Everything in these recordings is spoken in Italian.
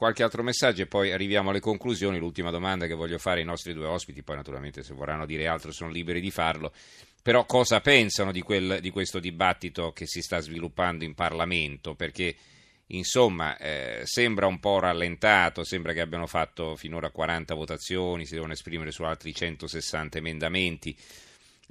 qualche altro messaggio e poi arriviamo alle conclusioni. L'ultima domanda che voglio fare ai nostri due ospiti, poi naturalmente se vorranno dire altro sono liberi di farlo. Però cosa pensano di, quel, di questo dibattito che si sta sviluppando in Parlamento? Perché insomma eh, sembra un po' rallentato, sembra che abbiano fatto finora 40 votazioni, si devono esprimere su altri 160 emendamenti.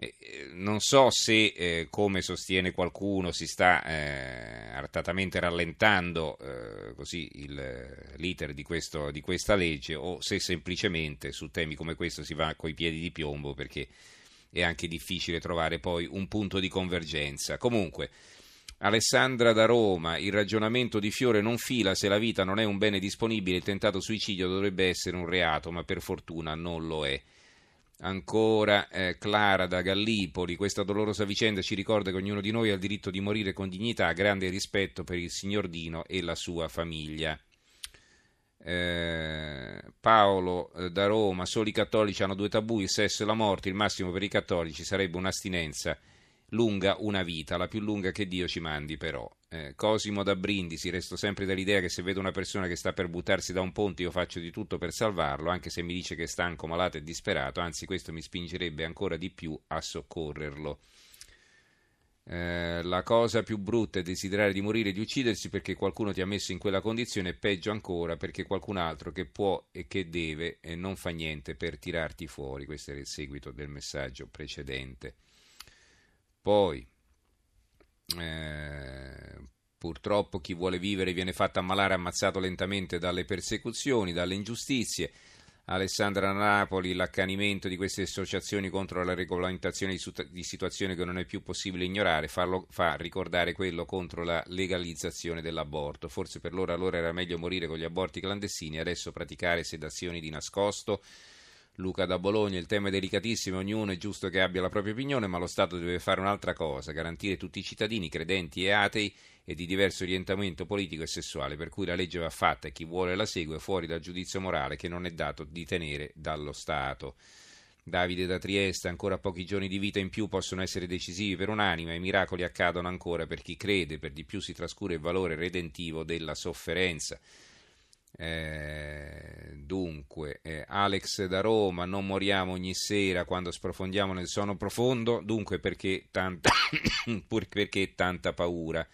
Eh, non so se, eh, come sostiene qualcuno, si sta eh, artatamente rallentando eh, così il, l'iter di, questo, di, questa legge o se semplicemente su temi come questo si va coi piedi di piombo perché è anche difficile trovare poi un punto di convergenza. Comunque, Alessandra da Roma, il ragionamento di Fiore non fila se la vita non è un bene disponibile, il tentato suicidio dovrebbe essere un reato, ma per fortuna non lo è. Ancora eh, Clara da Gallipoli, questa dolorosa vicenda ci ricorda che ognuno di noi ha il diritto di morire con dignità, grande rispetto per il signor Dino e la sua famiglia. Eh, Paolo eh, da Roma, soli cattolici hanno due tabù, il sesso e la morte, il massimo per i cattolici sarebbe un'astinenza lunga una vita, la più lunga che Dio ci mandi però. Eh, Cosimo da Brindisi, resto sempre dall'idea che se vedo una persona che sta per buttarsi da un ponte io faccio di tutto per salvarlo, anche se mi dice che è stanco, malato e disperato, anzi questo mi spingerebbe ancora di più a soccorrerlo. Eh, la cosa più brutta è desiderare di morire e di uccidersi perché qualcuno ti ha messo in quella condizione e peggio ancora perché qualcun altro che può e che deve e non fa niente per tirarti fuori. Questo era il seguito del messaggio precedente. Poi, eh, purtroppo chi vuole vivere viene fatto ammalare ammazzato lentamente dalle persecuzioni, dalle ingiustizie. Alessandra Napoli, l'accanimento di queste associazioni contro la regolamentazione di, situazioni che non è più possibile ignorare, farlo, fa ricordare quello contro la legalizzazione dell'aborto. Forse per loro allora era meglio morire con gli aborti clandestini, adesso praticare sedazioni di nascosto Luca da Bologna, il tema è delicatissimo, ognuno è giusto che abbia la propria opinione, ma lo Stato deve fare un'altra cosa, garantire tutti i cittadini, credenti e atei e di diverso orientamento politico e sessuale, per cui la legge va fatta e chi vuole la segue fuori dal giudizio morale che non è dato di tenere dallo Stato. Davide da Trieste, ancora pochi giorni di vita in più possono essere decisivi per un'anima i miracoli accadono ancora per chi crede, per di più si trascura il valore redentivo della sofferenza. Eh, dunque, eh, Alex da Roma, non moriamo ogni sera quando sprofondiamo nel sonno profondo, dunque perché tanta, perché tanta paura.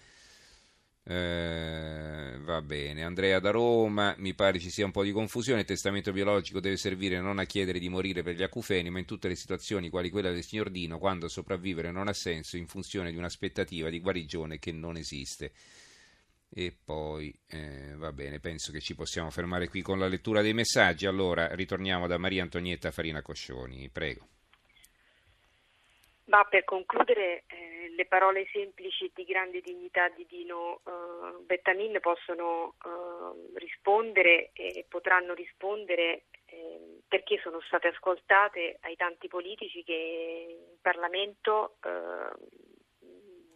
Eh, va bene, Andrea da Roma, mi pare ci sia un po' di confusione, il testamento biologico deve servire non a chiedere di morire per gli acufeni, ma in tutte le situazioni quali quella del signor Dino, quando sopravvivere non ha senso in funzione di un'aspettativa di guarigione che non esiste. E poi eh, va bene, penso che ci possiamo fermare qui con la lettura dei messaggi. Allora ritorniamo da Maria Antonietta Farina Coscioni, prego. Ma per concludere, eh, le parole semplici di grande dignità di Dino eh, Bettamin possono eh, rispondere e potranno rispondere eh, perché sono state ascoltate ai tanti politici che in Parlamento eh,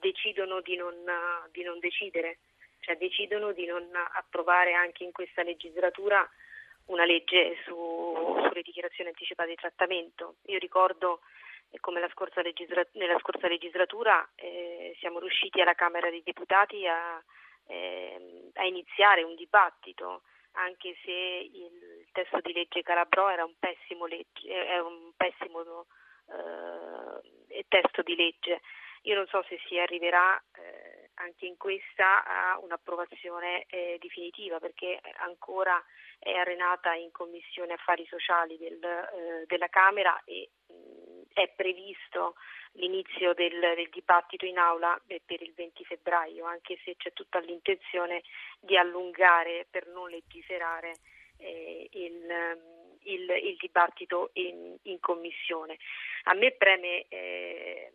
decidono di non, di non decidere cioè decidono di non approvare anche in questa legislatura una legge su, sulle dichiarazioni anticipate di trattamento. Io ricordo eh, come scorsa nella scorsa legislatura eh, siamo riusciti alla Camera dei Deputati a, eh, a, iniziare un dibattito, anche se il testo di legge Calabrò era un pessimo, legge, era un pessimo eh, testo di legge. Io non so se si arriverà eh, anche in questa a un'approvazione eh, definitiva perché ancora è arenata in Commissione Affari Sociali del, eh, della Camera e mh, è previsto l'inizio del, del, dibattito in aula per il 20 febbraio, anche se c'è tutta l'intenzione di allungare per non legiferare eh, il, il, il, dibattito in, in, Commissione. A me preme eh,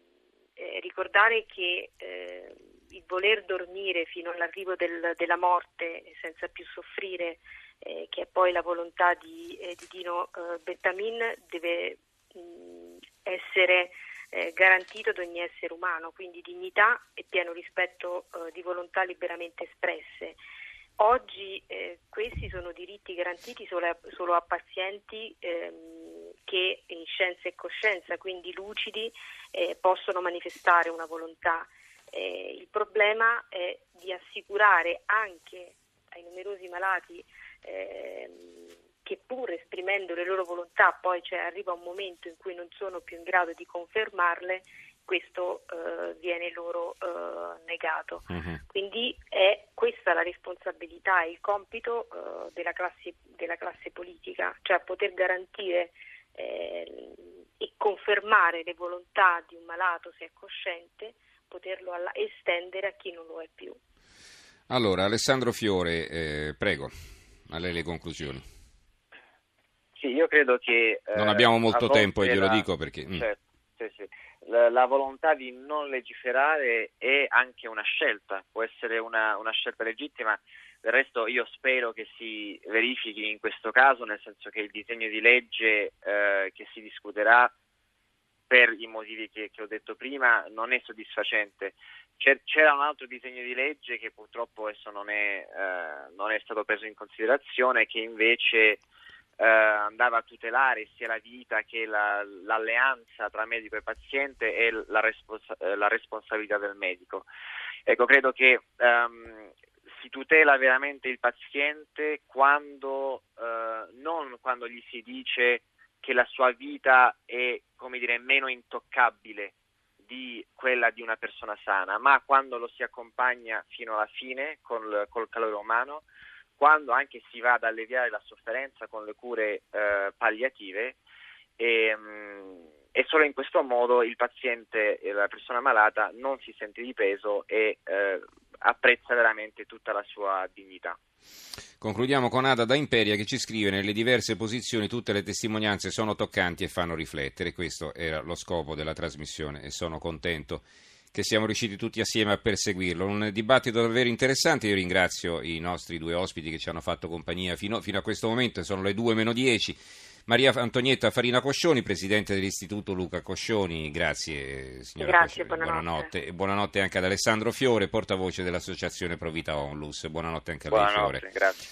eh, ricordare che eh, il voler dormire fino all'arrivo del, della morte senza più soffrire, eh, che è poi la volontà di, eh, di Dino eh, Bettamin, deve mh, essere eh, garantito ad ogni essere umano, quindi dignità e pieno rispetto eh, di volontà liberamente espresse. Oggi eh, questi sono diritti garantiti solo a, solo a pazienti ehm, che in scienza e coscienza, quindi lucidi, possono manifestare una volontà eh, il problema è di assicurare anche ai numerosi malati ehm, che pur esprimendo le loro volontà poi cioè, arriva un momento in cui non sono più in grado di confermarle, questo eh, viene loro eh, negato. Uh-huh. Quindi è questa la responsabilità e il compito eh, della, classe, della, classe, politica, cioè poter garantire eh, e confermare le volontà di un malato se è cosciente, poterlo alla- estendere a chi non lo è più. Allora, Alessandro Fiore, eh, prego, a lei le conclusioni. Sì, io credo che... non abbiamo molto tempo e glielo la... dico perché... Mm. Certo, sì, sì la, la, volontà di non legiferare è anche una scelta, può essere una, una, scelta legittima, del resto io spero che si verifichi in questo caso, nel senso che il disegno di legge eh, che si discuterà per i motivi che, che, ho detto prima non è soddisfacente. C'era un altro disegno di legge che purtroppo adesso non è, eh, non è stato preso in considerazione, che invece eh, andava a tutelare sia la vita che la, l'alleanza tra medico e paziente e la, respons- eh, la responsabilità del medico. Ecco, credo che um, si tutela veramente il paziente quando, uh, non quando gli si dice che la sua vita è, come dire, meno intoccabile di quella di una persona sana, ma quando lo si accompagna fino alla fine col, col calore umano, quando anche si va ad alleviare la sofferenza con le cure eh, palliative e, mh, mm, e, solo in questo modo il paziente e la persona malata non si sente di peso e eh, apprezza veramente tutta la sua dignità. Concludiamo con Ada da Imperia che ci scrive nelle diverse posizioni tutte le testimonianze sono toccanti e fanno riflettere. Questo era lo scopo della trasmissione e sono contento che siamo riusciti tutti assieme a perseguirlo. Un dibattito davvero interessante. Io ringrazio i nostri due ospiti che ci hanno fatto compagnia fino, fino a questo momento, sono le 2 meno 10. Maria Antonietta Farina Coscioni, presidente dell'Istituto Luca Coscioni, grazie signora grazie, Coscioni, buonanotte. E buonanotte anche ad Alessandro Fiore, portavoce dell'Associazione Provita Onlus, buonanotte anche a lei buonanotte, Fiore. Grazie.